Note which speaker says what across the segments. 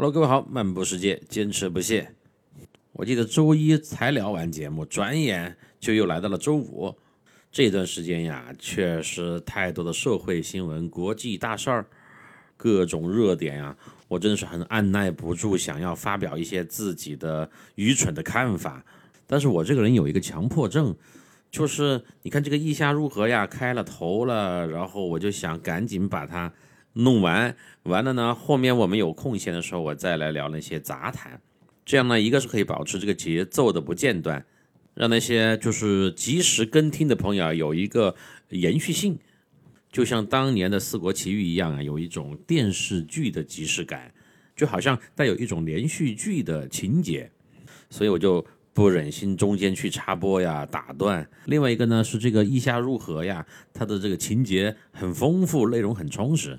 Speaker 1: Hello，各位好，漫步世界，坚持不懈。我记得周一才聊完节目，转眼就又来到了周五。这段时间呀，确实太多的社会新闻、国际大事儿，各种热点呀，我真的是很按耐不住，想要发表一些自己的愚蠢的看法。但是我这个人有一个强迫症，就是你看这个意下如何呀，开了头了，然后我就想赶紧把它。弄完完了呢，后面我们有空闲的时候，我再来聊那些杂谈。这样呢，一个是可以保持这个节奏的不间断，让那些就是及时跟听的朋友有一个延续性，就像当年的《四国奇遇》一样啊，有一种电视剧的即视感，就好像带有一种连续剧的情节。所以我就不忍心中间去插播呀、打断。另外一个呢是这个意下入河呀，它的这个情节很丰富，内容很充实。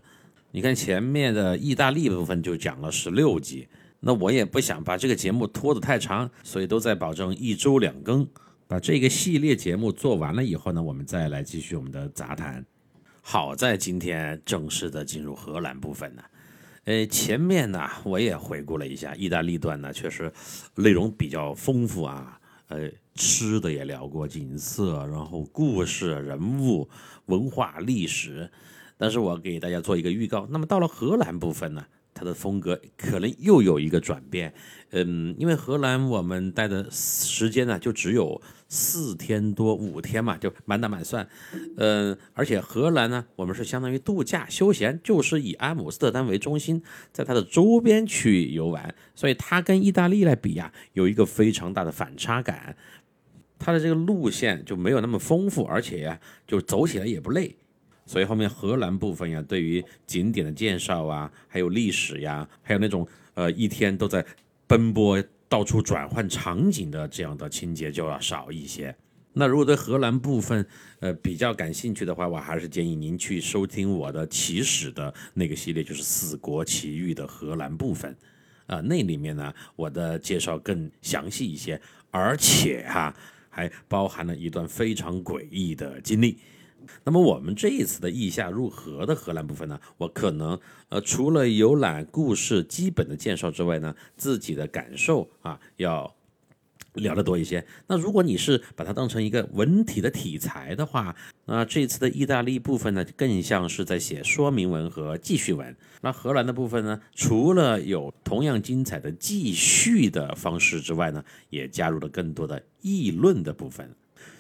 Speaker 1: 你看前面的意大利部分就讲了十六集，那我也不想把这个节目拖得太长，所以都在保证一周两更。把这个系列节目做完了以后呢，我们再来继续我们的杂谈。好在今天正式的进入荷兰部分呢，呃，前面呢我也回顾了一下意大利段呢，确实内容比较丰富啊，呃，吃的也聊过，景色，然后故事、人物、文化、历史。但是我给大家做一个预告，那么到了荷兰部分呢，它的风格可能又有一个转变，嗯，因为荷兰我们待的时间呢就只有四天多五天嘛，就满打满算，嗯，而且荷兰呢，我们是相当于度假休闲，就是以阿姆斯特丹为中心，在它的周边区域游玩，所以它跟意大利来比呀，有一个非常大的反差感，它的这个路线就没有那么丰富，而且呀，就走起来也不累。所以后面荷兰部分呀，对于景点的介绍啊，还有历史呀，还有那种呃一天都在奔波、到处转换场景的这样的情节就要少一些。那如果对荷兰部分呃比较感兴趣的话，我还是建议您去收听我的起始的那个系列，就是《四国奇遇》的荷兰部分啊，那里面呢我的介绍更详细一些，而且哈还包含了一段非常诡异的经历。那么我们这一次的意下入河的荷兰部分呢，我可能呃除了游览故事基本的介绍之外呢，自己的感受啊要聊得多一些。那如果你是把它当成一个文体的题材的话，那这次的意大利部分呢，更像是在写说明文和记叙文。那荷兰的部分呢，除了有同样精彩的记叙的方式之外呢，也加入了更多的议论的部分。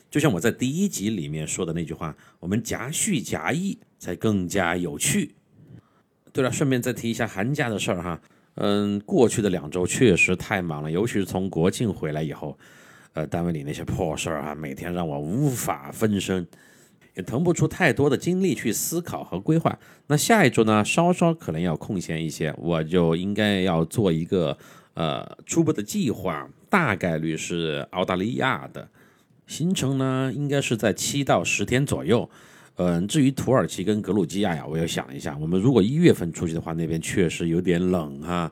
Speaker 1: 就像我在第一集里面说的那句话，我们夹叙夹议才更加有趣。对了，顺便再提一下寒假的事儿哈，嗯，过去的两周确实太忙了，尤其是从国庆回来以后，呃，单位里那些破事儿啊，每天让我无法分身，也腾不出太多的精力去思考和规划。那下一周呢，稍稍可能要空闲一些，我就应该要做一个呃初步的计划，大概率是澳大利亚的。行程呢，应该是在七到十天左右。嗯，至于土耳其跟格鲁吉亚呀，我又想一下，我们如果一月份出去的话，那边确实有点冷哈。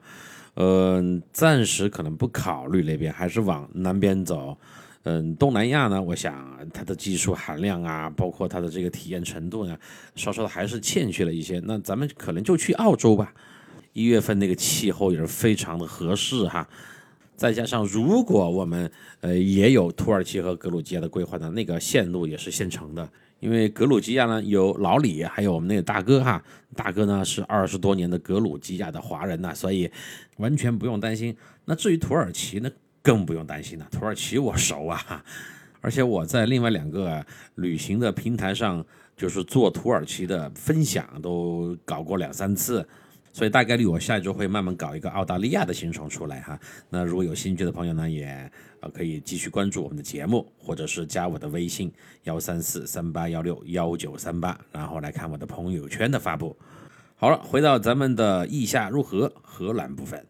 Speaker 1: 嗯，暂时可能不考虑那边，还是往南边走。嗯，东南亚呢，我想它的技术含量啊，包括它的这个体验程度呢，稍稍的还是欠缺了一些。那咱们可能就去澳洲吧，一月份那个气候也是非常的合适哈。再加上，如果我们呃也有土耳其和格鲁吉亚的规划呢，那个线路也是现成的。因为格鲁吉亚呢有老李，还有我们那个大哥哈，大哥呢是二十多年的格鲁吉亚的华人呐，所以完全不用担心。那至于土耳其呢，更不用担心了，土耳其我熟啊，而且我在另外两个旅行的平台上，就是做土耳其的分享，都搞过两三次。所以大概率我下一周会慢慢搞一个澳大利亚的行程出来哈。那如果有兴趣的朋友呢，也呃可以继续关注我们的节目，或者是加我的微信幺三四三八幺六幺九三八，然后来看我的朋友圈的发布。好了，回到咱们的意下入荷荷兰部分。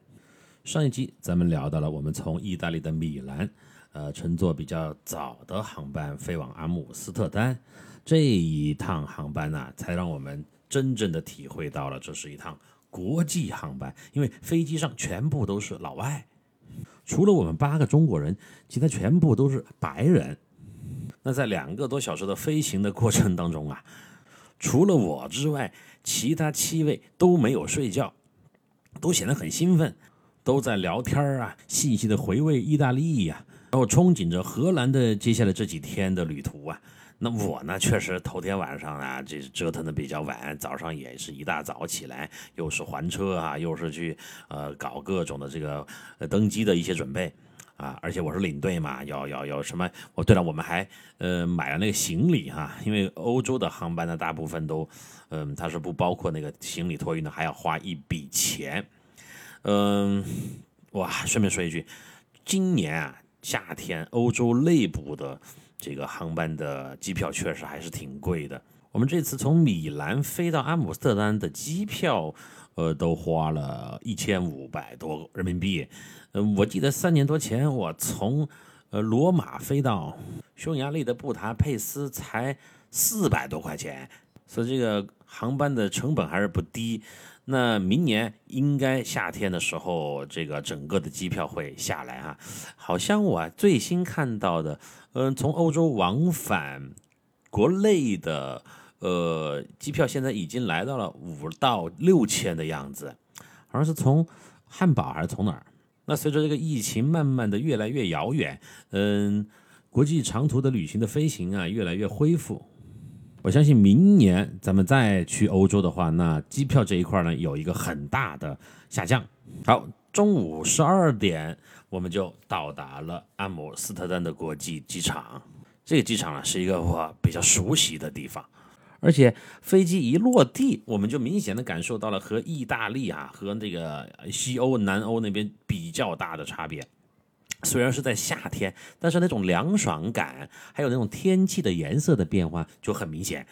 Speaker 1: 上一集咱们聊到了我们从意大利的米兰，呃，乘坐比较早的航班飞往阿姆斯特丹，这一趟航班呢，才让我们真正的体会到了这是一趟。国际航班，因为飞机上全部都是老外，除了我们八个中国人，其他全部都是白人。那在两个多小时的飞行的过程当中啊，除了我之外，其他七位都没有睡觉。都显得很兴奋，都在聊天啊，细细的回味意大利呀，然后憧憬着荷兰的接下来这几天的旅途啊。那我呢，确实头天晚上啊，这折腾的比较晚，早上也是一大早起来，又是还车啊，又是去呃搞各种的这个呃登机的一些准备啊，而且我是领队嘛，要要要什么？哦，对了，我们还呃买了那个行李哈，因为欧洲的航班呢，大部分都嗯它是不包括那个行李托运的，还要花一笔钱。嗯，哇，顺便说一句，今年啊夏天欧洲内部的。这个航班的机票确实还是挺贵的。我们这次从米兰飞到阿姆斯特丹的机票，呃，都花了一千五百多人民币。呃，我记得三年多前我从呃罗马飞到匈牙利的布达佩斯才四百多块钱，所以这个航班的成本还是不低。那明年应该夏天的时候，这个整个的机票会下来哈。好像我最新看到的。嗯，从欧洲往返国内的呃机票现在已经来到了五到六千的样子，好像是从汉堡还是从哪儿？那随着这个疫情慢慢的越来越遥远，嗯，国际长途的旅行的飞行啊越来越恢复，我相信明年咱们再去欧洲的话，那机票这一块呢有一个很大的下降。好，中午十二点。我们就到达了阿姆斯特丹的国际机场。这个机场呢，是一个我比较熟悉的地方，而且飞机一落地，我们就明显的感受到了和意大利啊，和这个西欧、南欧那边比较大的差别。虽然是在夏天，但是那种凉爽感，还有那种天气的颜色的变化就很明显。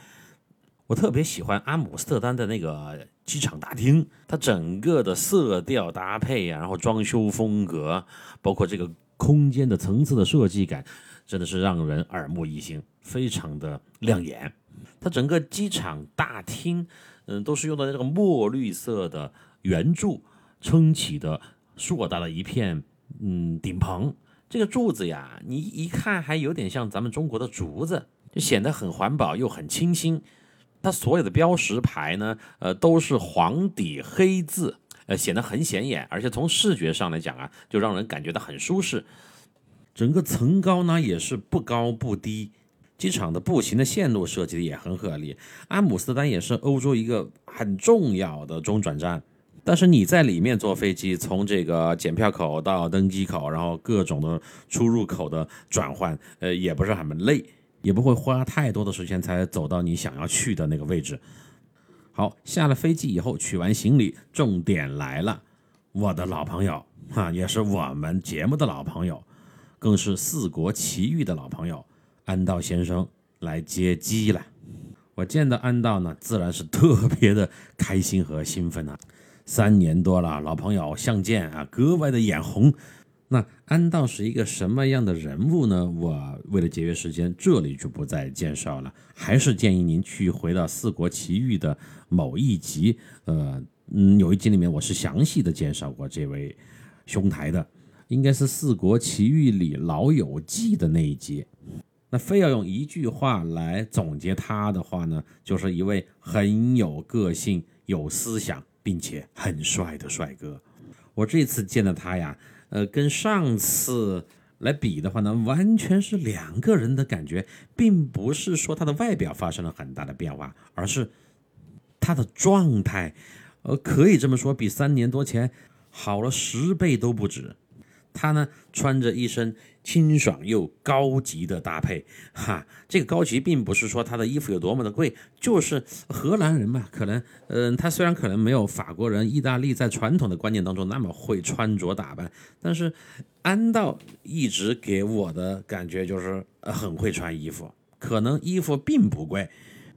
Speaker 1: 我特别喜欢阿姆斯特丹的那个机场大厅，它整个的色调搭配呀，然后装修风格，包括这个空间的层次的设计感，真的是让人耳目一新，非常的亮眼。它整个机场大厅，嗯，都是用的那个墨绿色的圆柱撑起的硕大的一片，嗯，顶棚。这个柱子呀，你一看还有点像咱们中国的竹子，就显得很环保又很清新。它所有的标识牌呢，呃，都是黄底黑字，呃，显得很显眼，而且从视觉上来讲啊，就让人感觉到很舒适。整个层高呢也是不高不低，机场的步行的线路设计的也很合理。阿姆斯特丹也是欧洲一个很重要的中转站，但是你在里面坐飞机，从这个检票口到登机口，然后各种的出入口的转换，呃，也不是很累。也不会花太多的时间才走到你想要去的那个位置。好，下了飞机以后取完行李，重点来了，我的老朋友哈，也是我们节目的老朋友，更是四国奇遇的老朋友安道先生来接机了。我见到安道呢，自然是特别的开心和兴奋啊。三年多了，老朋友相见啊，格外的眼红。那安道是一个什么样的人物呢？我为了节约时间，这里就不再介绍了，还是建议您去回到《四国奇遇》的某一集，呃，嗯，有一集里面我是详细的介绍过这位兄台的，应该是《四国奇遇》里老友记的那一集。那非要用一句话来总结他的话呢，就是一位很有个性、有思想，并且很帅的帅哥。我这次见到他呀。呃，跟上次来比的话呢，完全是两个人的感觉，并不是说他的外表发生了很大的变化，而是他的状态，呃，可以这么说，比三年多前好了十倍都不止。他呢，穿着一身。清爽又高级的搭配，哈，这个高级并不是说他的衣服有多么的贵，就是荷兰人嘛，可能，嗯，他虽然可能没有法国人、意大利在传统的观念当中那么会穿着打扮，但是安道一直给我的感觉就是很会穿衣服，可能衣服并不贵，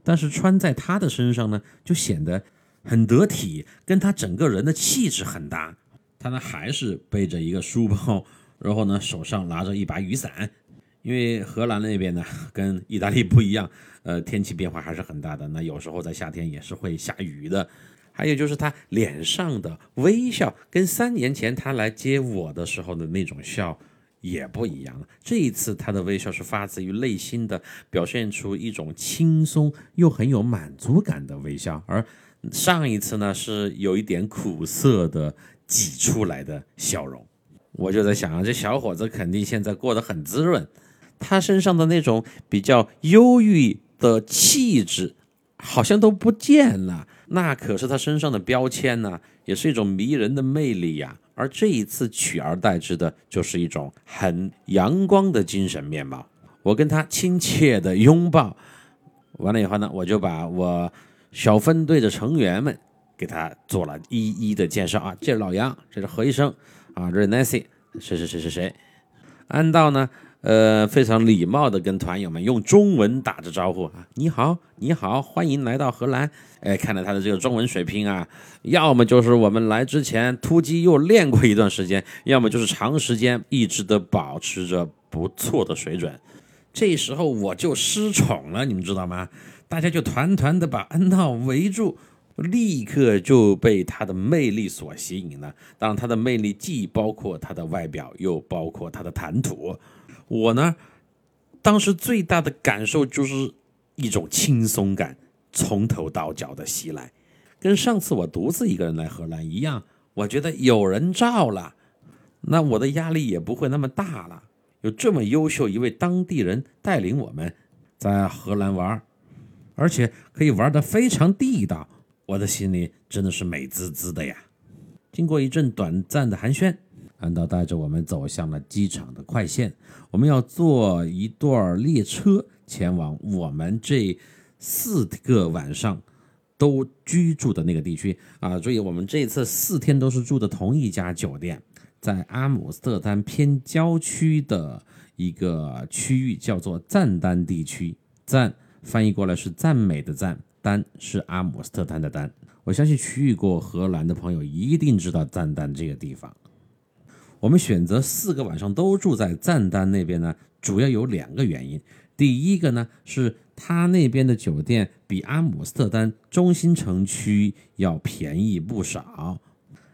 Speaker 1: 但是穿在他的身上呢，就显得很得体，跟他整个人的气质很搭。他呢还是背着一个书包。然后呢，手上拿着一把雨伞，因为荷兰那边呢跟意大利不一样，呃，天气变化还是很大的。那有时候在夏天也是会下雨的。还有就是他脸上的微笑，跟三年前他来接我的时候的那种笑也不一样了。这一次他的微笑是发自于内心的，表现出一种轻松又很有满足感的微笑。而上一次呢是有一点苦涩的挤出来的笑容。我就在想啊，这小伙子肯定现在过得很滋润，他身上的那种比较忧郁的气质好像都不见了。那可是他身上的标签呢，也是一种迷人的魅力呀。而这一次取而代之的就是一种很阳光的精神面貌。我跟他亲切的拥抱完了以后呢，我就把我小分队的成员们给他做了一一的介绍啊，这是老杨，这是何医生啊，这是 Nancy，谁谁谁谁谁。安道呢，呃，非常礼貌的跟团友们用中文打着招呼啊，你好，你好，欢迎来到荷兰。哎，看到他的这个中文水平啊，要么就是我们来之前突击又练过一段时间，要么就是长时间一直的保持着不错的水准。这时候我就失宠了，你们知道吗？大家就团团的把安道围住，立刻就被他的魅力所吸引了。当然，他的魅力既包括他的外表，又包括他的谈吐。我呢，当时最大的感受就是一种轻松感，从头到脚的袭来，跟上次我独自一个人来荷兰一样。我觉得有人罩了，那我的压力也不会那么大了。有这么优秀一位当地人带领我们在荷兰玩，而且可以玩得非常地道，我的心里真的是美滋滋的呀！经过一阵短暂的寒暄，安道带着我们走向了机场的快线。我们要坐一段列车前往我们这四个晚上都居住的那个地区啊！注意我们这次四天都是住的同一家酒店。在阿姆斯特丹偏郊区的一个区域，叫做赞丹地区。赞翻译过来是赞美的赞，丹是阿姆斯特丹的丹。我相信去过荷兰的朋友一定知道赞丹这个地方。我们选择四个晚上都住在赞丹那边呢，主要有两个原因。第一个呢，是他那边的酒店比阿姆斯特丹中心城区要便宜不少。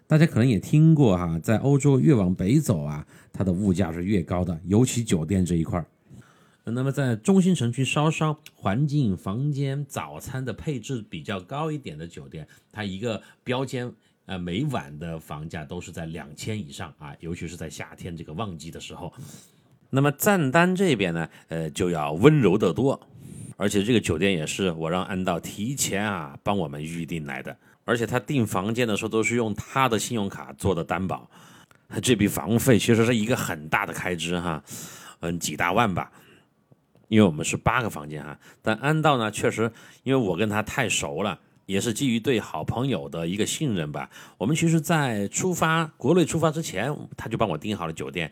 Speaker 1: 大家可能也听过哈，在欧洲越往北走啊，它的物价是越高的，尤其酒店这一块儿。那么在中心城区稍稍环境、房间、早餐的配置比较高一点的酒店，它一个标间呃每晚的房价都是在两千以上啊，尤其是在夏天这个旺季的时候。那么赞丹这边呢，呃就要温柔得多，而且这个酒店也是我让安道提前啊帮我们预定来的。而且他订房间的时候都是用他的信用卡做的担保，这笔房费其实是一个很大的开支哈，嗯，几大万吧。因为我们是八个房间哈，但安道呢，确实因为我跟他太熟了，也是基于对好朋友的一个信任吧。我们其实，在出发国内出发之前，他就帮我订好了酒店，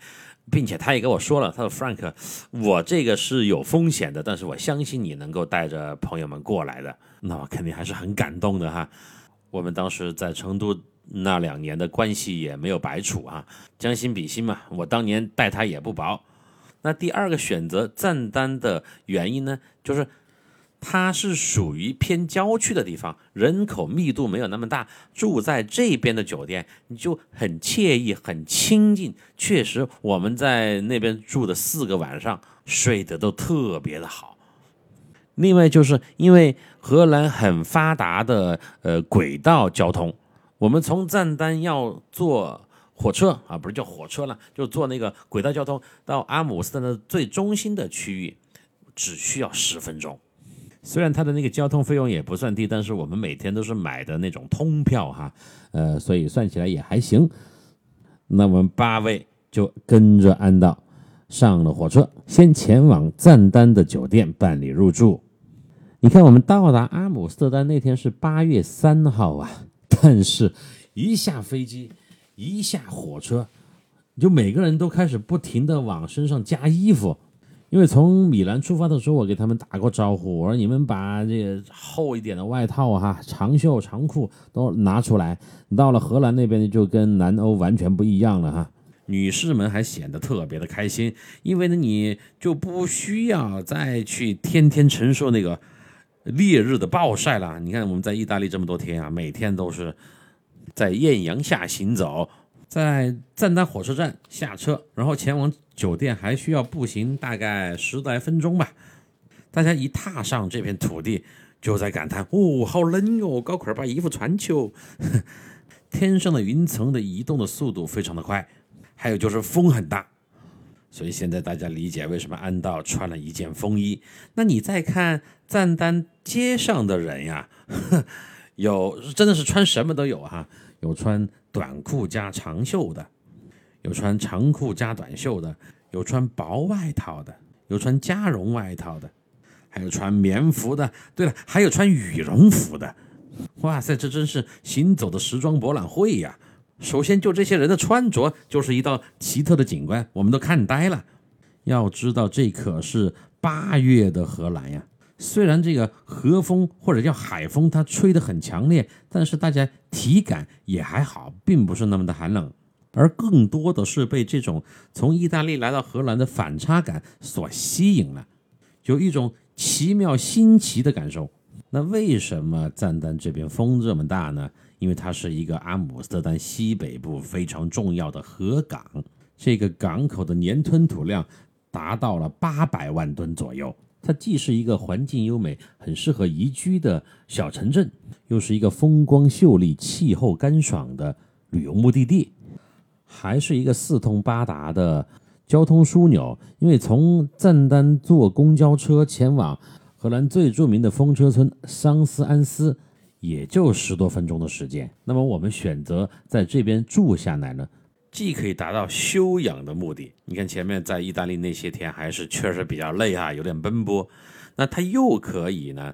Speaker 1: 并且他也跟我说了，他说 Frank，我这个是有风险的，但是我相信你能够带着朋友们过来的，那我肯定还是很感动的哈。我们当时在成都那两年的关系也没有白处啊，将心比心嘛，我当年待他也不薄。那第二个选择赞丹的原因呢，就是它是属于偏郊区的地方，人口密度没有那么大，住在这边的酒店你就很惬意、很清静。确实，我们在那边住的四个晚上，睡得都特别的好。另外，就是因为荷兰很发达的呃轨道交通，我们从赞丹要坐火车啊，不是叫火车了，就坐那个轨道交通到阿姆斯特丹最中心的区域，只需要十分钟。虽然它的那个交通费用也不算低，但是我们每天都是买的那种通票哈，呃，所以算起来也还行。那我们八位就跟着安道。上了火车，先前往赞丹的酒店办理入住。你看，我们到达阿姆斯特丹那天是八月三号啊，但是一下飞机，一下火车，就每个人都开始不停的往身上加衣服。因为从米兰出发的时候，我给他们打过招呼，我说你们把这个厚一点的外套哈、长袖长裤都拿出来。到了荷兰那边就跟南欧完全不一样了哈。女士们还显得特别的开心，因为呢，你就不需要再去天天承受那个烈日的暴晒了。你看我们在意大利这么多天啊，每天都是在艳阳下行走，在赞丹火车站下车，然后前往酒店，还需要步行大概十来分钟吧。大家一踏上这片土地，就在感叹：“哦，好冷哟，赶快把衣服穿起哦。”天上的云层的移动的速度非常的快，还有就是风很大，所以现在大家理解为什么安道穿了一件风衣。那你再看赞丹街上的人呀，有真的是穿什么都有哈，有穿短裤加长袖的，有穿长裤加短袖的，有穿薄外套的，有穿加绒外套的，还有穿棉服的。对了，还有穿羽绒服的。哇塞，这真是行走的时装博览会呀！首先，就这些人的穿着就是一道奇特的景观，我们都看呆了。要知道，这可是八月的荷兰呀。虽然这个和风或者叫海风，它吹得很强烈，但是大家体感也还好，并不是那么的寒冷，而更多的是被这种从意大利来到荷兰的反差感所吸引了，有一种奇妙新奇的感受。那为什么赞丹这边风这么大呢？因为它是一个阿姆斯特丹西北部非常重要的河港，这个港口的年吞吐量达到了八百万吨左右。它既是一个环境优美、很适合宜居的小城镇，又是一个风光秀丽、气候干爽的旅游目的地，还是一个四通八达的交通枢纽。因为从赞丹坐公交车前往。荷兰最著名的风车村桑斯安斯，也就十多分钟的时间。那么我们选择在这边住下来呢，既可以达到休养的目的。你看前面在意大利那些天还是确实比较累啊，有点奔波。那它又可以呢，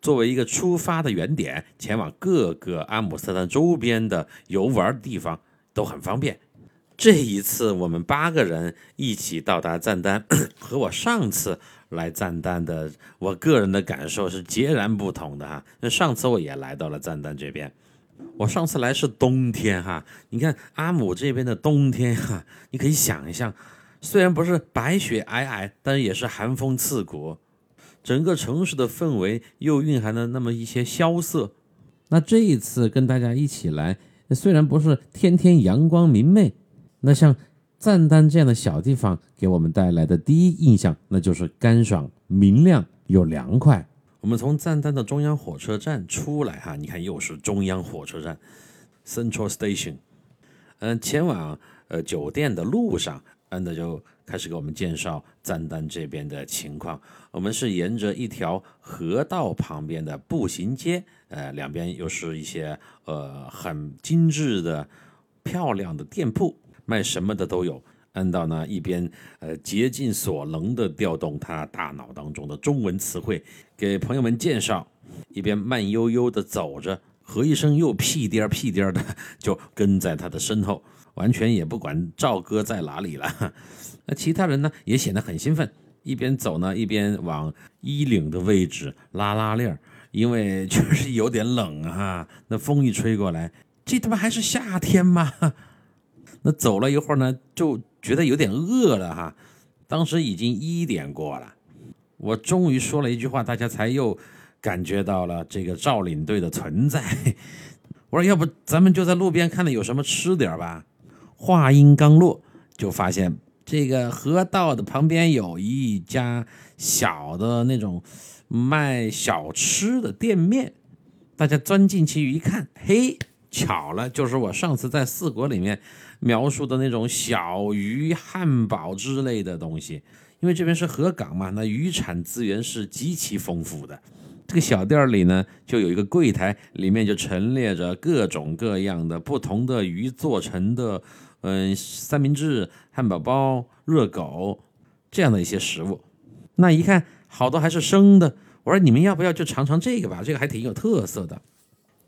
Speaker 1: 作为一个出发的原点，前往各个阿姆斯特丹周边的游玩的地方都很方便。这一次我们八个人一起到达赞丹，和我上次。来赞丹的，我个人的感受是截然不同的哈。那上次我也来到了赞丹这边，我上次来是冬天哈。你看阿姆这边的冬天哈，你可以想一下，虽然不是白雪皑皑，但也是寒风刺骨，整个城市的氛围又蕴含了那么一些萧瑟。那这一次跟大家一起来，虽然不是天天阳光明媚，那像。赞丹这样的小地方给我们带来的第一印象，那就是干爽、明亮又凉快。我们从赞丹的中央火车站出来，哈，你看又是中央火车站 （Central Station）。嗯，前往呃酒店的路上，安德就开始给我们介绍赞丹这边的情况。我们是沿着一条河道旁边的步行街，呃，两边又是一些呃很精致的、漂亮的店铺。卖什么的都有。安道呢一边呃竭尽所能的调动他大脑当中的中文词汇，给朋友们介绍，一边慢悠悠的走着，何医生又屁颠屁颠的就跟在他的身后，完全也不管赵哥在哪里了。那其他人呢也显得很兴奋，一边走呢一边往衣领的位置拉拉链因为确实有点冷啊，那风一吹过来，这他妈还是夏天吗？那走了一会儿呢，就觉得有点饿了哈。当时已经一点过了，我终于说了一句话，大家才又感觉到了这个赵领队的存在。我说：“要不咱们就在路边看看有什么吃点吧。”话音刚落，就发现这个河道的旁边有一家小的那种卖小吃的店面。大家钻进去一看，嘿，巧了，就是我上次在四国里面。描述的那种小鱼汉堡之类的东西，因为这边是河港嘛，那渔产资源是极其丰富的。这个小店里呢，就有一个柜台，里面就陈列着各种各样的不同的鱼做成的，嗯，三明治、汉堡包、热狗这样的一些食物。那一看，好多还是生的。我说你们要不要就尝尝这个吧？这个还挺有特色的。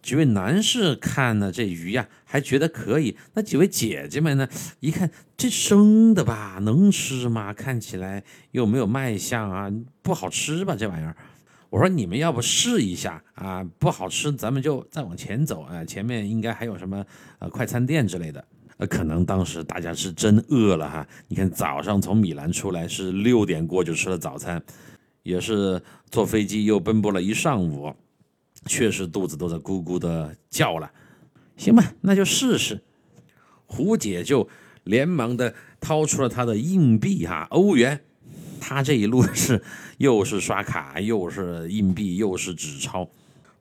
Speaker 1: 几位男士看了这鱼呀，还觉得可以。那几位姐姐们呢？一看这生的吧，能吃吗？看起来又没有卖相啊，不好吃吧？这玩意儿。我说你们要不试一下啊？不好吃，咱们就再往前走啊。前面应该还有什么呃快餐店之类的。呃，可能当时大家是真饿了哈。你看早上从米兰出来是六点过就吃了早餐，也是坐飞机又奔波了一上午。确实肚子都在咕咕的叫了，行吧，那就试试。胡姐就连忙的掏出了她的硬币哈，欧元，他这一路是又是刷卡，又是硬币，又是纸钞。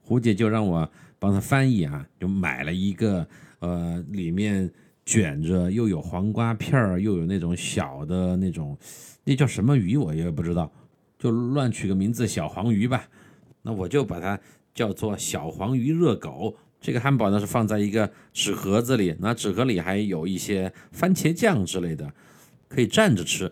Speaker 1: 胡姐就让我帮她翻译啊，就买了一个呃，里面卷着又有黄瓜片儿，又有那种小的那种，那叫什么鱼我也不知道，就乱取个名字小黄鱼吧。那我就把它叫做小黄鱼热狗。这个汉堡呢是放在一个纸盒子里，那纸盒里还有一些番茄酱之类的，可以蘸着吃。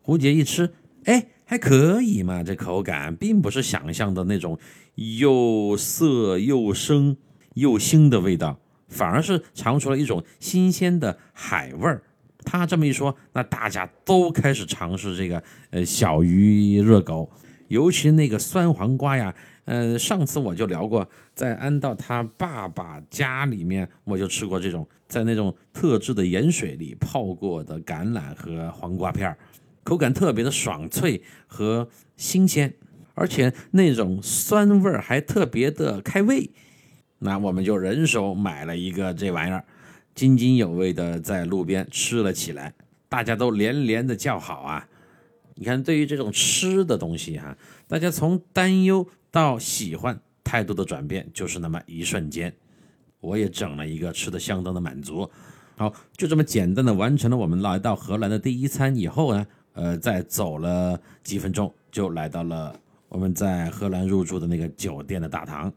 Speaker 1: 胡杰一吃，哎，还可以嘛，这口感并不是想象的那种又涩又生又腥的味道，反而是尝出了一种新鲜的海味儿。他这么一说，那大家都开始尝试这个呃小鱼热狗，尤其那个酸黄瓜呀。呃，上次我就聊过，在安道他爸爸家里面，我就吃过这种在那种特制的盐水里泡过的橄榄和黄瓜片儿，口感特别的爽脆和新鲜，而且那种酸味儿还特别的开胃。那我们就人手买了一个这玩意儿，津津有味的在路边吃了起来，大家都连连的叫好啊！你看，对于这种吃的东西哈，大家从担忧。到喜欢态度的转变就是那么一瞬间，我也整了一个吃的相当的满足。好，就这么简单的完成了我们来到荷兰的第一餐以后呢，呃，再走了几分钟就来到了我们在荷兰入住的那个酒店的大堂。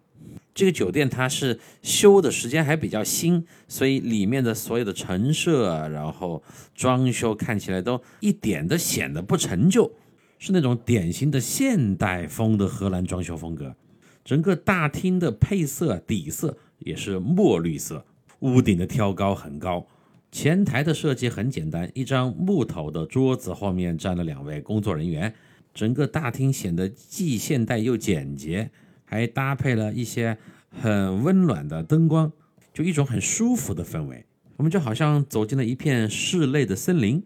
Speaker 1: 这个酒店它是修的时间还比较新，所以里面的所有的陈设，然后装修看起来都一点都显得不陈旧。是那种典型的现代风的荷兰装修风格，整个大厅的配色底色也是墨绿色，屋顶的挑高很高，前台的设计很简单，一张木头的桌子后面站了两位工作人员，整个大厅显得既现代又简洁，还搭配了一些很温暖的灯光，就一种很舒服的氛围，我们就好像走进了一片室内的森林。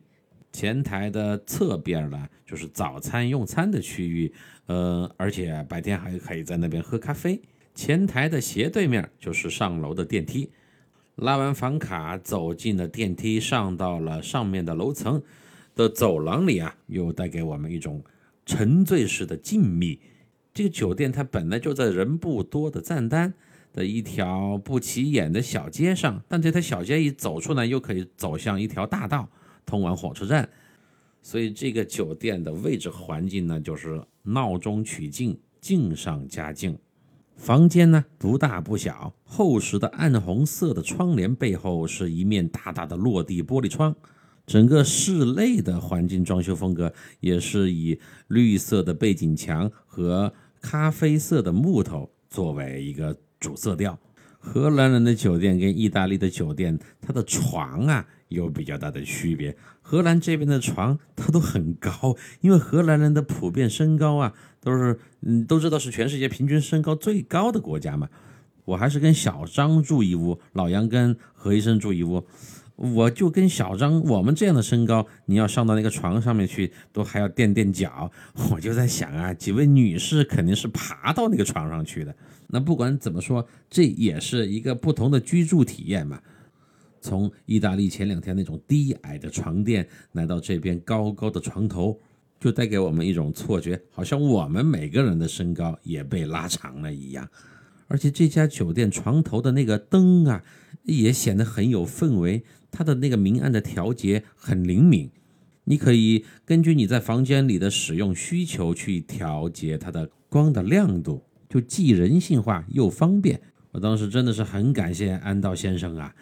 Speaker 1: 前台的侧边呢，就是早餐用餐的区域，呃，而且白天还可以在那边喝咖啡。前台的斜对面就是上楼的电梯，拉完房卡走进了电梯，上到了上面的楼层的走廊里啊，又带给我们一种沉醉式的静谧。这个酒店它本来就在人不多的赞丹的一条不起眼的小街上，但这条小街一走出来，又可以走向一条大道。通往火车站，所以这个酒店的位置环境呢，就是闹中取静，静上加静。房间呢，不大不小，厚实的暗红色的窗帘背后是一面大大的落地玻璃窗。整个室内的环境装修风格也是以绿色的背景墙和咖啡色的木头作为一个主色调。荷兰人的酒店跟意大利的酒店，它的床啊。有比较大的区别。荷兰这边的床它都很高，因为荷兰人的普遍身高啊，都是嗯都知道是全世界平均身高最高的国家嘛。我还是跟小张住一屋，老杨跟何医生住一屋，我就跟小张我们这样的身高，你要上到那个床上面去，都还要垫垫脚。我就在想啊，几位女士肯定是爬到那个床上去的。那不管怎么说，这也是一个不同的居住体验嘛。从意大利前两天那种低矮的床垫来到这边高高的床头，就带给我们一种错觉，好像我们每个人的身高也被拉长了一样。而且这家酒店床头的那个灯啊，也显得很有氛围，它的那个明暗的调节很灵敏，你可以根据你在房间里的使用需求去调节它的光的亮度，就既人性化又方便。我当时真的是很感谢安道先生啊。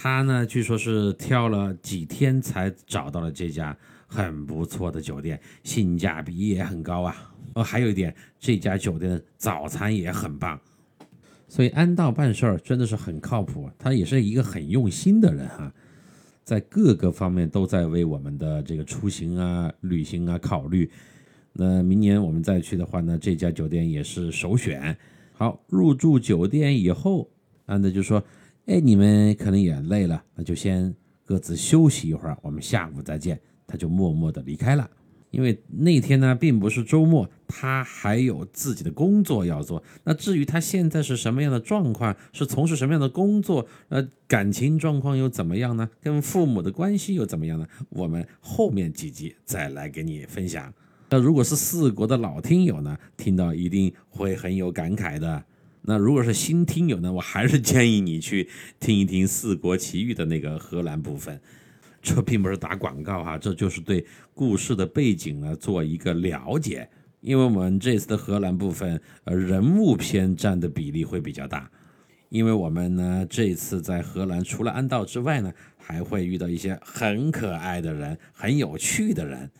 Speaker 1: 他呢，据说是挑了几天才找到了这家很不错的酒店，性价比也很高啊。哦，还有一点，这家酒店的早餐也很棒。所以安道办事儿真的是很靠谱，他也是一个很用心的人哈，在各个方面都在为我们的这个出行啊、旅行啊考虑。那明年我们再去的话呢，这家酒店也是首选。好，入住酒店以后，安德就说。哎，你们可能也累了，那就先各自休息一会儿，我们下午再见。他就默默地离开了，因为那天呢并不是周末，他还有自己的工作要做。那至于他现在是什么样的状况，是从事什么样的工作，呃，感情状况又怎么样呢？跟父母的关系又怎么样呢？我们后面几集再来给你分享。那如果是四国的老听友呢，听到一定会很有感慨的。那如果是新听友呢，我还是建议你去听一听《四国奇遇》的那个荷兰部分。这并不是打广告哈，这就是对故事的背景呢做一个了解。因为我们这次的荷兰部分，呃，人物篇占的比例会比较大。因为我们呢，这次在荷兰除了安道之外呢，还会遇到一些很可爱的人，很有趣的人。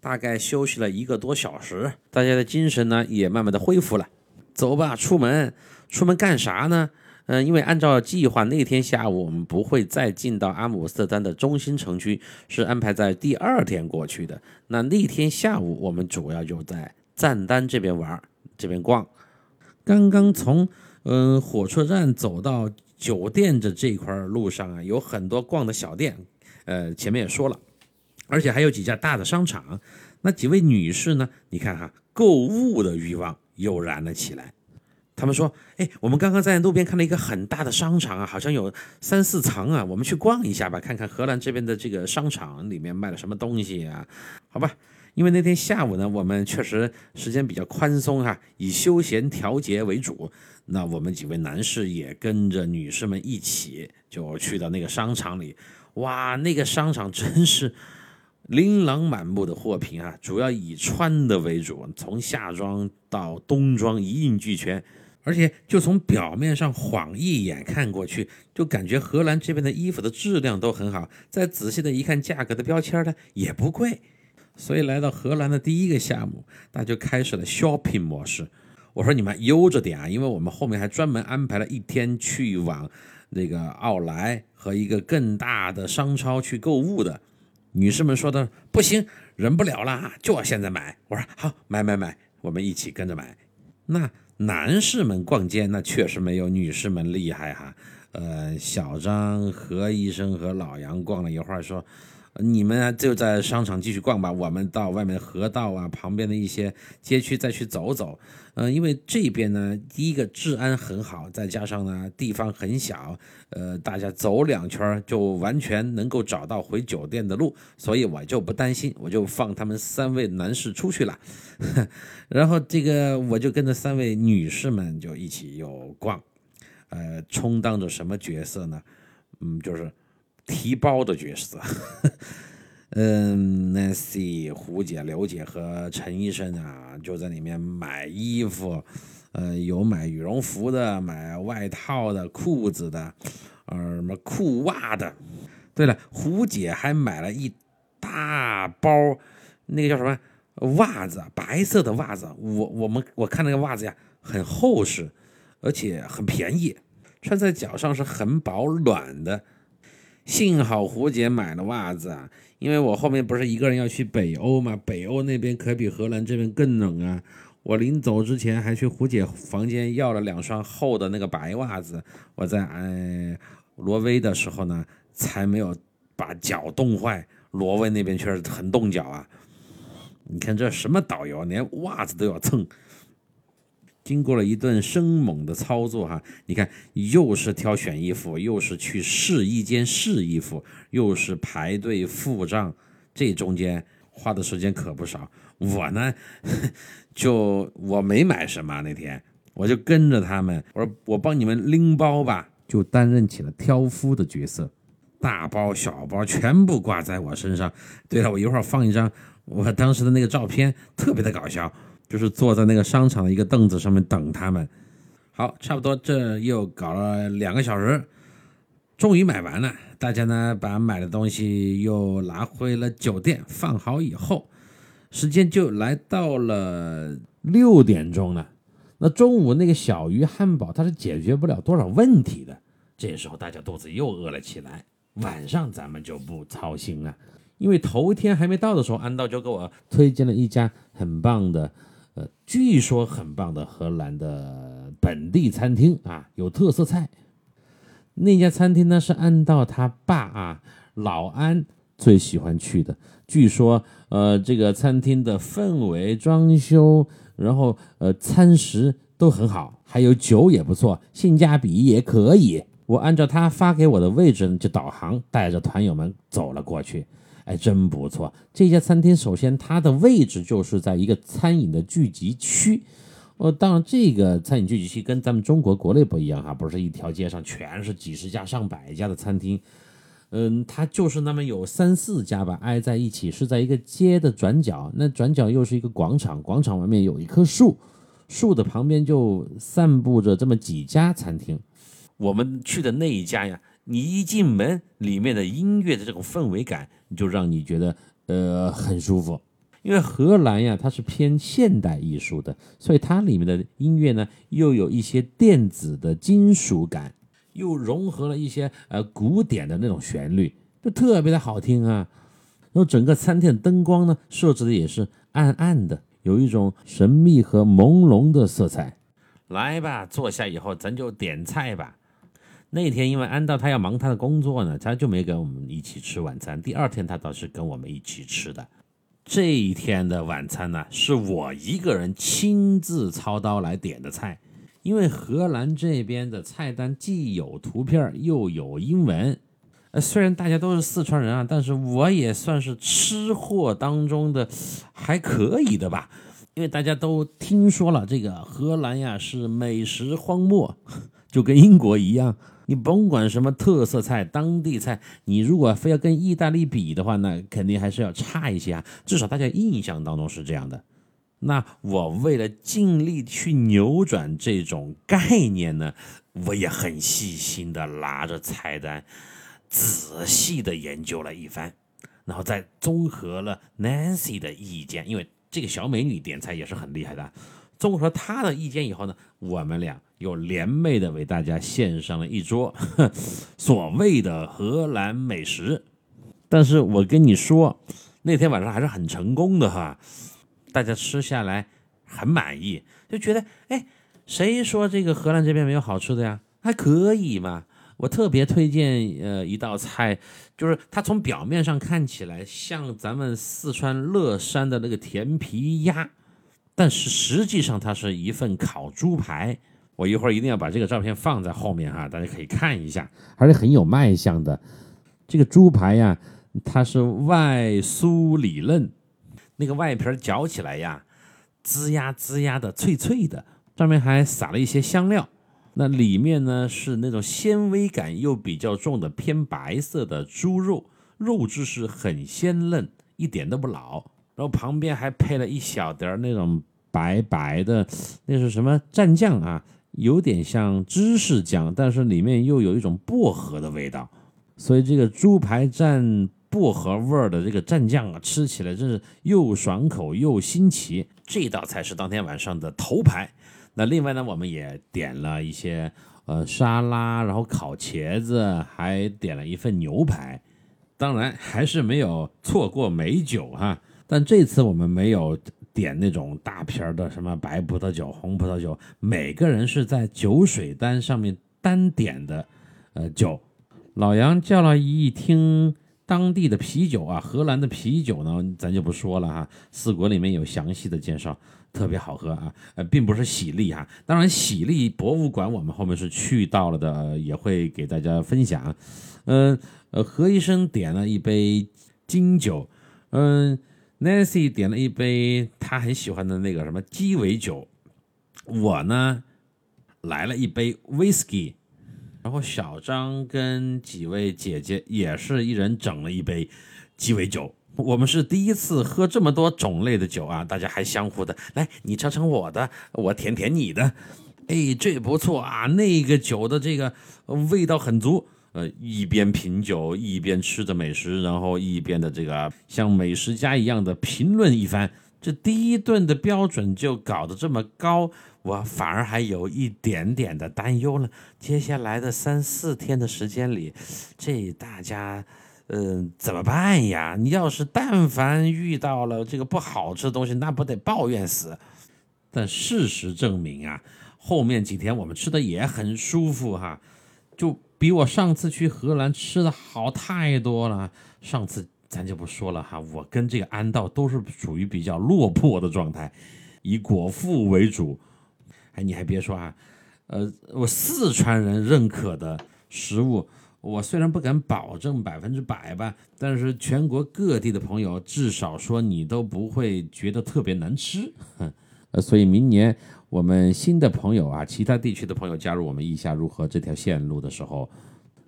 Speaker 1: 大概休息了一个多小时，大家的精神呢也慢慢的恢复了。走吧，出门，出门干啥呢？嗯，因为按照计划，那天下午我们不会再进到阿姆斯特丹的中心城区，是安排在第二天过去的。那那天下午，我们主要就在赞丹这边玩，这边逛。刚刚从嗯火车站走到酒店的这块路上啊，有很多逛的小店，呃，前面也说了，而且还有几家大的商场。那几位女士呢？你看哈，购物的欲望又燃了起来。他们说：“哎，我们刚刚在路边看了一个很大的商场啊，好像有三四层啊，我们去逛一下吧，看看荷兰这边的这个商场里面卖了什么东西啊？好吧，因为那天下午呢，我们确实时间比较宽松哈，以休闲调节为主。那我们几位男士也跟着女士们一起就去到那个商场里。哇，那个商场真是琳琅满目的货品啊，主要以穿的为主，从夏装到冬装一应俱全。”而且，就从表面上晃一眼看过去，就感觉荷兰这边的衣服的质量都很好。再仔细的一看，价格的标签呢也不贵。所以来到荷兰的第一个项目，那就开始了 shopping 模式。我说你们悠着点啊，因为我们后面还专门安排了一天去往那个奥莱和一个更大的商超去购物的。女士们说的不行，忍不了了，就要现在买。我说好，买买买，我们一起跟着买。那。男士们逛街那确实没有女士们厉害哈，呃，小张、何医生和老杨逛了一会儿，说：“你们就在商场继续逛吧，我们到外面河道啊旁边的一些街区再去走走。”嗯，因为这边呢，第一个治安很好，再加上呢地方很小，呃，大家走两圈就完全能够找到回酒店的路，所以我就不担心，我就放他们三位男士出去了。然后这个我就跟着三位女士们就一起又逛，呃，充当着什么角色呢？嗯，就是提包的角色。嗯，Nancy、胡姐、刘姐和陈医生啊，就在里面买衣服，呃，有买羽绒服的，买外套的、裤子的，呃，什么裤袜的。对了，胡姐还买了一大包，那个叫什么？袜子，白色的袜子，我我们我看那个袜子呀，很厚实，而且很便宜，穿在脚上是很保暖的。幸好胡姐买了袜子啊，因为我后面不是一个人要去北欧嘛，北欧那边可比荷兰这边更冷啊。我临走之前还去胡姐房间要了两双厚的那个白袜子，我在哎挪威的时候呢，才没有把脚冻坏。挪威那边确实很冻脚啊。你看这什么导游，连袜子都要蹭。经过了一顿生猛的操作，哈，你看又是挑选衣服，又是去试衣间试衣服，又是排队付账，这中间花的时间可不少。我呢，就我没买什么那天，我就跟着他们，我说我帮你们拎包吧，就担任起了挑夫的角色，大包小包全部挂在我身上。对了，我一会儿放一张。我当时的那个照片特别的搞笑，就是坐在那个商场的一个凳子上面等他们。好，差不多这又搞了两个小时，终于买完了。大家呢把买的东西又拿回了酒店，放好以后，时间就来到了六点钟了。那中午那个小鱼汉堡它是解决不了多少问题的，这时候大家肚子又饿了起来。晚上咱们就不操心了。因为头一天还没到的时候，安道就给我推荐了一家很棒的，呃，据说很棒的荷兰的本地餐厅啊，有特色菜。那家餐厅呢是按道他爸啊老安最喜欢去的。据说，呃，这个餐厅的氛围、装修，然后呃餐食都很好，还有酒也不错，性价比也可以。我按照他发给我的位置呢就导航，带着团友们走了过去。哎，真不错。这家餐厅首先它的位置就是在一个餐饮的聚集区。呃，当然这个餐饮聚集区跟咱们中国国内不一样哈，不是一条街上全是几十家、上百家的餐厅。嗯，它就是那么有三四家吧，挨在一起，是在一个街的转角。那转角又是一个广场，广场外面有一棵树，树的旁边就散布着这么几家餐厅。我们去的那一家呀。你一进门，里面的音乐的这种氛围感，就让你觉得呃很舒服。因为荷兰呀，它是偏现代艺术的，所以它里面的音乐呢，又有一些电子的金属感，又融合了一些呃古典的那种旋律，就特别的好听啊。然后整个餐厅的灯光呢，设置的也是暗暗的，有一种神秘和朦胧的色彩。来吧，坐下以后咱就点菜吧。那天因为安道他要忙他的工作呢，他就没跟我们一起吃晚餐。第二天他倒是跟我们一起吃的。这一天的晚餐呢，是我一个人亲自操刀来点的菜。因为荷兰这边的菜单既有图片又有英文。呃，虽然大家都是四川人啊，但是我也算是吃货当中的还可以的吧。因为大家都听说了这个荷兰呀是美食荒漠，就跟英国一样。你甭管什么特色菜、当地菜，你如果非要跟意大利比的话，那肯定还是要差一些啊。至少大家印象当中是这样的。那我为了尽力去扭转这种概念呢，我也很细心的拿着菜单，仔细的研究了一番，然后再综合了 Nancy 的意见，因为这个小美女点菜也是很厉害的。综合他的意见以后呢，我们俩。又联袂的为大家献上了一桌所谓的荷兰美食，但是我跟你说，那天晚上还是很成功的哈，大家吃下来很满意，就觉得哎，谁说这个荷兰这边没有好吃的呀？还可以嘛。我特别推荐呃一道菜，就是它从表面上看起来像咱们四川乐山的那个甜皮鸭，但是实际上它是一份烤猪排。我一会儿一定要把这个照片放在后面哈，大家可以看一下，还是很有卖相的。这个猪排呀，它是外酥里嫩，那个外皮嚼起来呀，滋呀滋呀的，脆脆的，上面还撒了一些香料。那里面呢是那种纤维感又比较重的偏白色的猪肉，肉质是很鲜嫩，一点都不老。然后旁边还配了一小碟那种白白的，那是什么蘸酱啊？有点像芝士酱，但是里面又有一种薄荷的味道，所以这个猪排蘸薄荷味儿的这个蘸酱啊，吃起来真是又爽口又新奇。这道菜是当天晚上的头牌。那另外呢，我们也点了一些呃沙拉，然后烤茄子，还点了一份牛排。当然还是没有错过美酒哈，但这次我们没有。点那种大瓶的什么白葡萄酒、红葡萄酒，每个人是在酒水单上面单点的，呃，酒。老杨叫了一听当地的啤酒啊，荷兰的啤酒呢，咱就不说了哈。四国里面有详细的介绍，特别好喝啊。呃，并不是喜力哈，当然喜力博物馆我们后面是去到了的，也会给大家分享。嗯，呃，何医生点了一杯金酒，嗯。Nancy 点了一杯他很喜欢的那个什么鸡尾酒，我呢来了一杯 whisky，然后小张跟几位姐姐也是一人整了一杯鸡尾酒。我们是第一次喝这么多种类的酒啊，大家还相互的来，你尝尝我的，我舔舔你的，哎，这不错啊，那个酒的这个味道很足。呃，一边品酒，一边吃着美食，然后一边的这个像美食家一样的评论一番。这第一顿的标准就搞得这么高，我反而还有一点点的担忧了。接下来的三四天的时间里，这大家，嗯，怎么办呀？你要是但凡遇到了这个不好吃的东西，那不得抱怨死？但事实证明啊，后面几天我们吃的也很舒服哈，就。比我上次去荷兰吃的好太多了。上次咱就不说了哈，我跟这个安道都是属于比较落魄的状态，以果腹为主。哎，你还别说啊，呃，我四川人认可的食物，我虽然不敢保证百分之百吧，但是全国各地的朋友至少说你都不会觉得特别难吃。哼呃，所以明年我们新的朋友啊，其他地区的朋友加入我们意下如何这条线路的时候，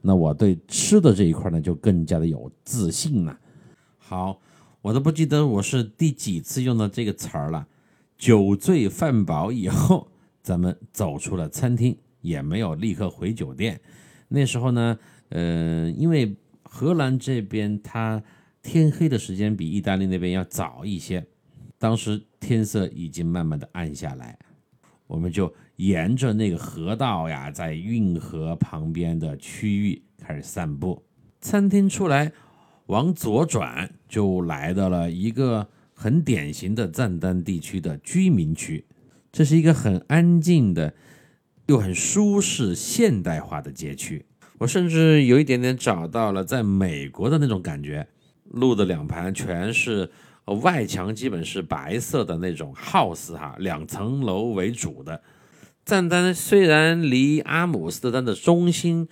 Speaker 1: 那我对吃的这一块呢就更加的有自信了。好，我都不记得我是第几次用到这个词儿了。酒醉饭饱以后，咱们走出了餐厅，也没有立刻回酒店。那时候呢。嗯，因为荷兰这边它天黑的时间比意大利那边要早一些，当时天色已经慢慢的暗下来，我们就沿着那个河道呀，在运河旁边的区域开始散步。餐厅出来往左转，就来到了一个很典型的赞丹地区的居民区，这是一个很安静的，又很舒适现代化的街区。我甚至有一点点找到了在美国的那种感觉，路的两旁全是外墙，基本是白色的那种 house 哈，两层楼为主的。赞丹虽然离阿姆斯特丹的中心，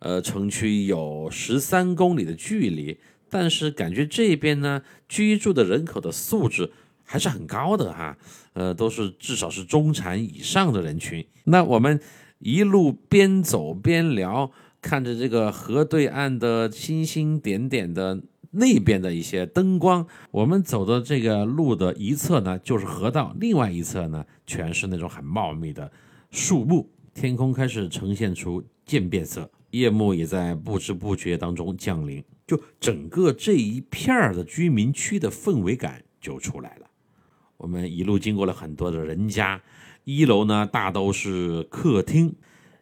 Speaker 1: 呃城区有十三公里的距离，但是感觉这边呢居住的人口的素质还是很高的哈，呃都是至少是中产以上的人群。那我们一路边走边聊。看着这个河对岸的星星点点的那边的一些灯光，我们走的这个路的一侧呢就是河道，另外一侧呢全是那种很茂密的树木。天空开始呈现出渐变色，夜幕也在不知不觉当中降临，就整个这一片儿的居民区的氛围感就出来了。我们一路经过了很多的人家，一楼呢大都是客厅，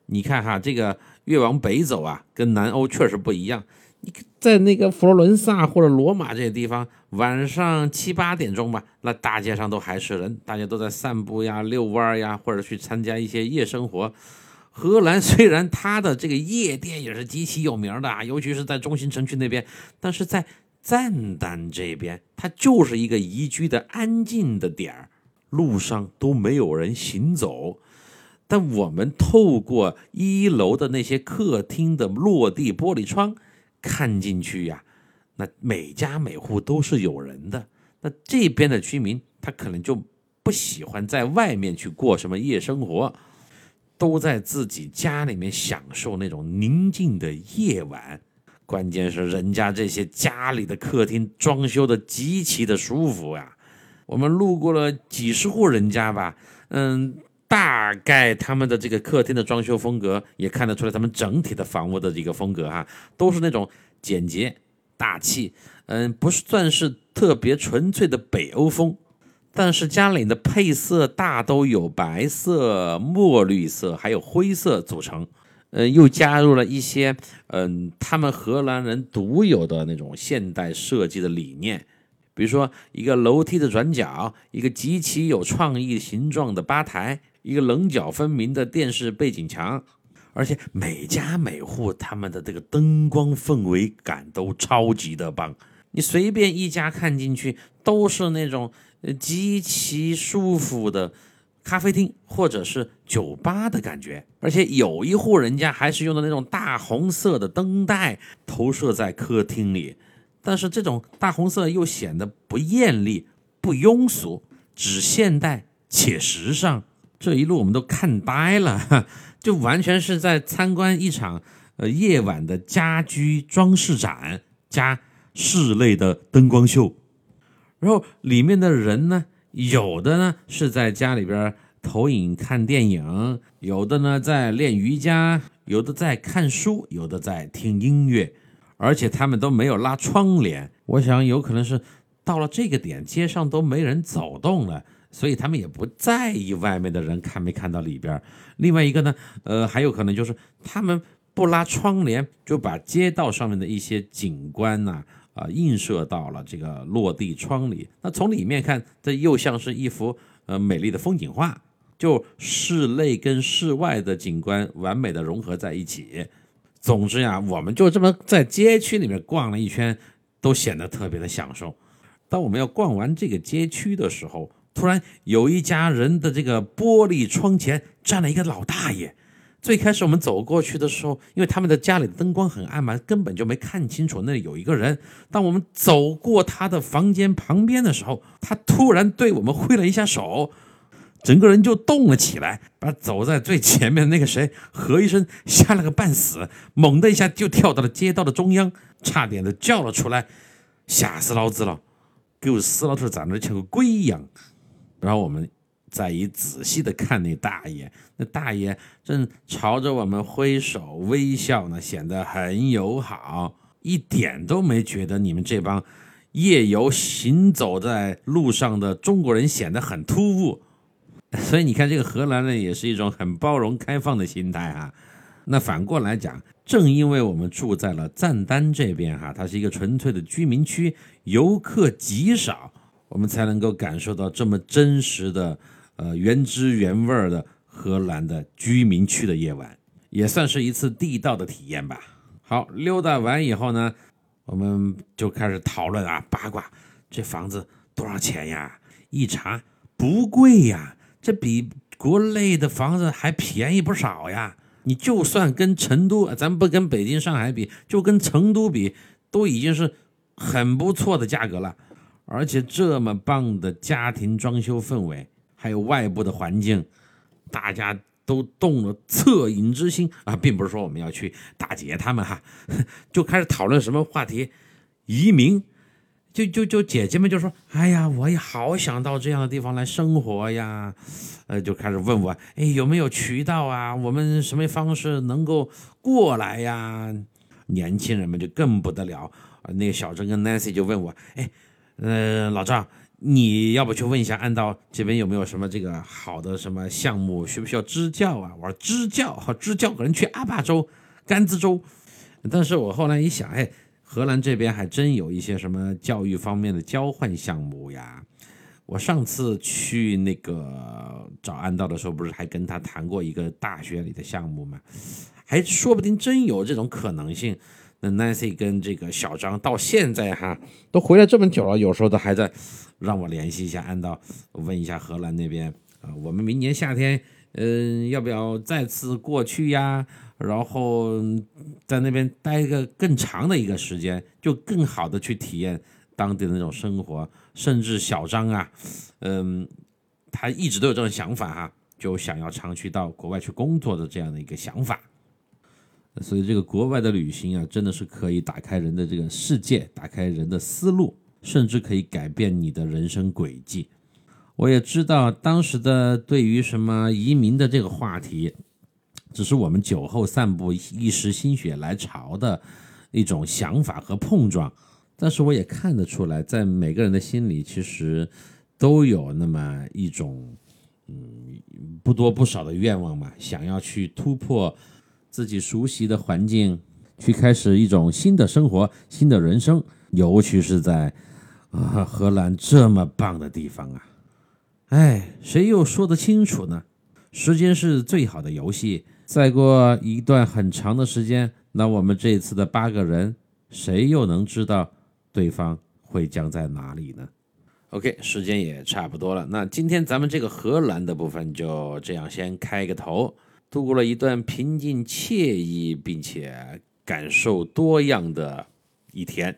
Speaker 1: 你看哈这个。越往北走啊，跟南欧确实不一样。你在那个佛罗伦萨或者罗马这些地方，晚上七八点钟吧，那大街上都还是人，大家都在散步呀、遛弯呀，或者去参加一些夜生活。荷兰虽然它的这个夜店也是极其有名的啊，尤其是在中心城区那边，但是在赞丹这边，它就是一个宜居的安静的点儿，路上都没有人行走。但我们透过一楼的那些客厅的落地玻璃窗看进去呀，那每家每户都是有人的。那这边的居民他可能就不喜欢在外面去过什么夜生活，都在自己家里面享受那种宁静的夜晚。关键是人家这些家里的客厅装修的极其的舒服呀。我们路过了几十户人家吧，嗯。大概他们的这个客厅的装修风格也看得出来，他们整体的房屋的一个风格哈，都是那种简洁大气，嗯，不是算是特别纯粹的北欧风，但是家里的配色大都有白色、墨绿色还有灰色组成，嗯，又加入了一些嗯他们荷兰人独有的那种现代设计的理念，比如说一个楼梯的转角，一个极其有创意形状的吧台。一个棱角分明的电视背景墙，而且每家每户他们的这个灯光氛围感都超级的棒。你随便一家看进去，都是那种极其舒服的咖啡厅或者是酒吧的感觉。而且有一户人家还是用的那种大红色的灯带投射在客厅里，但是这种大红色又显得不艳丽、不庸俗，只现代且时尚。这一路我们都看呆了，就完全是在参观一场呃夜晚的家居装饰展加室内的灯光秀。然后里面的人呢，有的呢是在家里边投影看电影，有的呢在练瑜伽，有的在看书，有的在听音乐，而且他们都没有拉窗帘。我想有可能是到了这个点，街上都没人走动了。所以他们也不在意外面的人看没看到里边。另外一个呢，呃，还有可能就是他们不拉窗帘，就把街道上面的一些景观呐，啊，映射到了这个落地窗里。那从里面看，这又像是一幅呃美丽的风景画，就室内跟室外的景观完美的融合在一起。总之呀，我们就这么在街区里面逛了一圈，都显得特别的享受。当我们要逛完这个街区的时候，突然有一家人的这个玻璃窗前站了一个老大爷，最开始我们走过去的时候，因为他们的家里灯光很暗嘛，根本就没看清楚那里有一个人。当我们走过他的房间旁边的时候，他突然对我们挥了一下手，整个人就动了起来，把走在最前面的那个谁何医生吓了个半死，猛的一下就跳到了街道的中央，差点的叫了出来，吓死老子了，给我死老头长得像个鬼一样。然后我们。再一仔细的看那大爷，那大爷正朝着我们挥手微笑呢，显得很友好，一点都没觉得你们这帮夜游行走在路上的中国人显得很突兀。所以你看，这个荷兰人也是一种很包容开放的心态啊。那反过来讲，正因为我们住在了赞丹这边哈，它是一个纯粹的居民区，游客极少，我们才能够感受到这么真实的。呃，原汁原味的荷兰的居民区的夜晚，也算是一次地道的体验吧。好，溜达完以后呢，我们就开始讨论啊，八卦，这房子多少钱呀？一查不贵呀，这比国内的房子还便宜不少呀。你就算跟成都，咱不跟北京、上海比，就跟成都比，都已经是很不错的价格了。而且这么棒的家庭装修氛围。还有外部的环境，大家都动了恻隐之心啊，并不是说我们要去打劫他们哈，就开始讨论什么话题，移民，就就就姐姐们就说，哎呀，我也好想到这样的地方来生活呀，呃，就开始问我，哎，有没有渠道啊？我们什么方式能够过来呀？年轻人们就更不得了，那个小郑跟 Nancy 就问我，哎，呃，老赵。你要不去问一下安道这边有没有什么这个好的什么项目，需不需要支教啊？我说支教，好支教可能去阿坝州、甘孜州。但是我后来一想，哎，荷兰这边还真有一些什么教育方面的交换项目呀。我上次去那个找安道的时候，不是还跟他谈过一个大学里的项目吗？还说不定真有这种可能性。那 Nancy 跟这个小张到现在哈都回来这么久了，有时候都还在。让我联系一下，安道问一下荷兰那边啊，我们明年夏天，嗯，要不要再次过去呀？然后在那边待一个更长的一个时间，就更好的去体验当地的那种生活。甚至小张啊，嗯，他一直都有这种想法哈，就想要长期到国外去工作的这样的一个想法。所以这个国外的旅行啊，真的是可以打开人的这个世界，打开人的思路。甚至可以改变你的人生轨迹。我也知道当时的对于什么移民的这个话题，只是我们酒后散步一时心血来潮的一种想法和碰撞。但是我也看得出来，在每个人的心里，其实都有那么一种，嗯，不多不少的愿望嘛，想要去突破自己熟悉的环境，去开始一种新的生活、新的人生，尤其是在。啊，荷兰这么棒的地方啊！哎，谁又说得清楚呢？时间是最好的游戏。再过一段很长的时间，那我们这次的八个人，谁又能知道对方会将在哪里呢？OK，时间也差不多了。那今天咱们这个荷兰的部分就这样先开个头，度过了一段平静惬意并且感受多样的一天。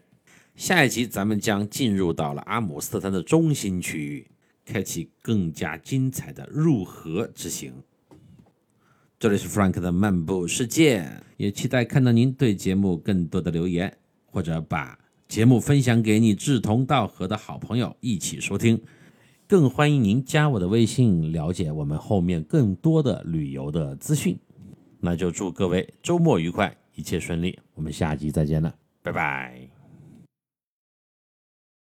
Speaker 1: 下一集咱们将进入到了阿姆斯特丹的中心区域，开启更加精彩的入河之行。这里是 Frank 的漫步世界，也期待看到您对节目更多的留言，或者把节目分享给你志同道合的好朋友一起收听。更欢迎您加我的微信，了解我们后面更多的旅游的资讯。那就祝各位周末愉快，一切顺利。我们下集再见了，拜拜。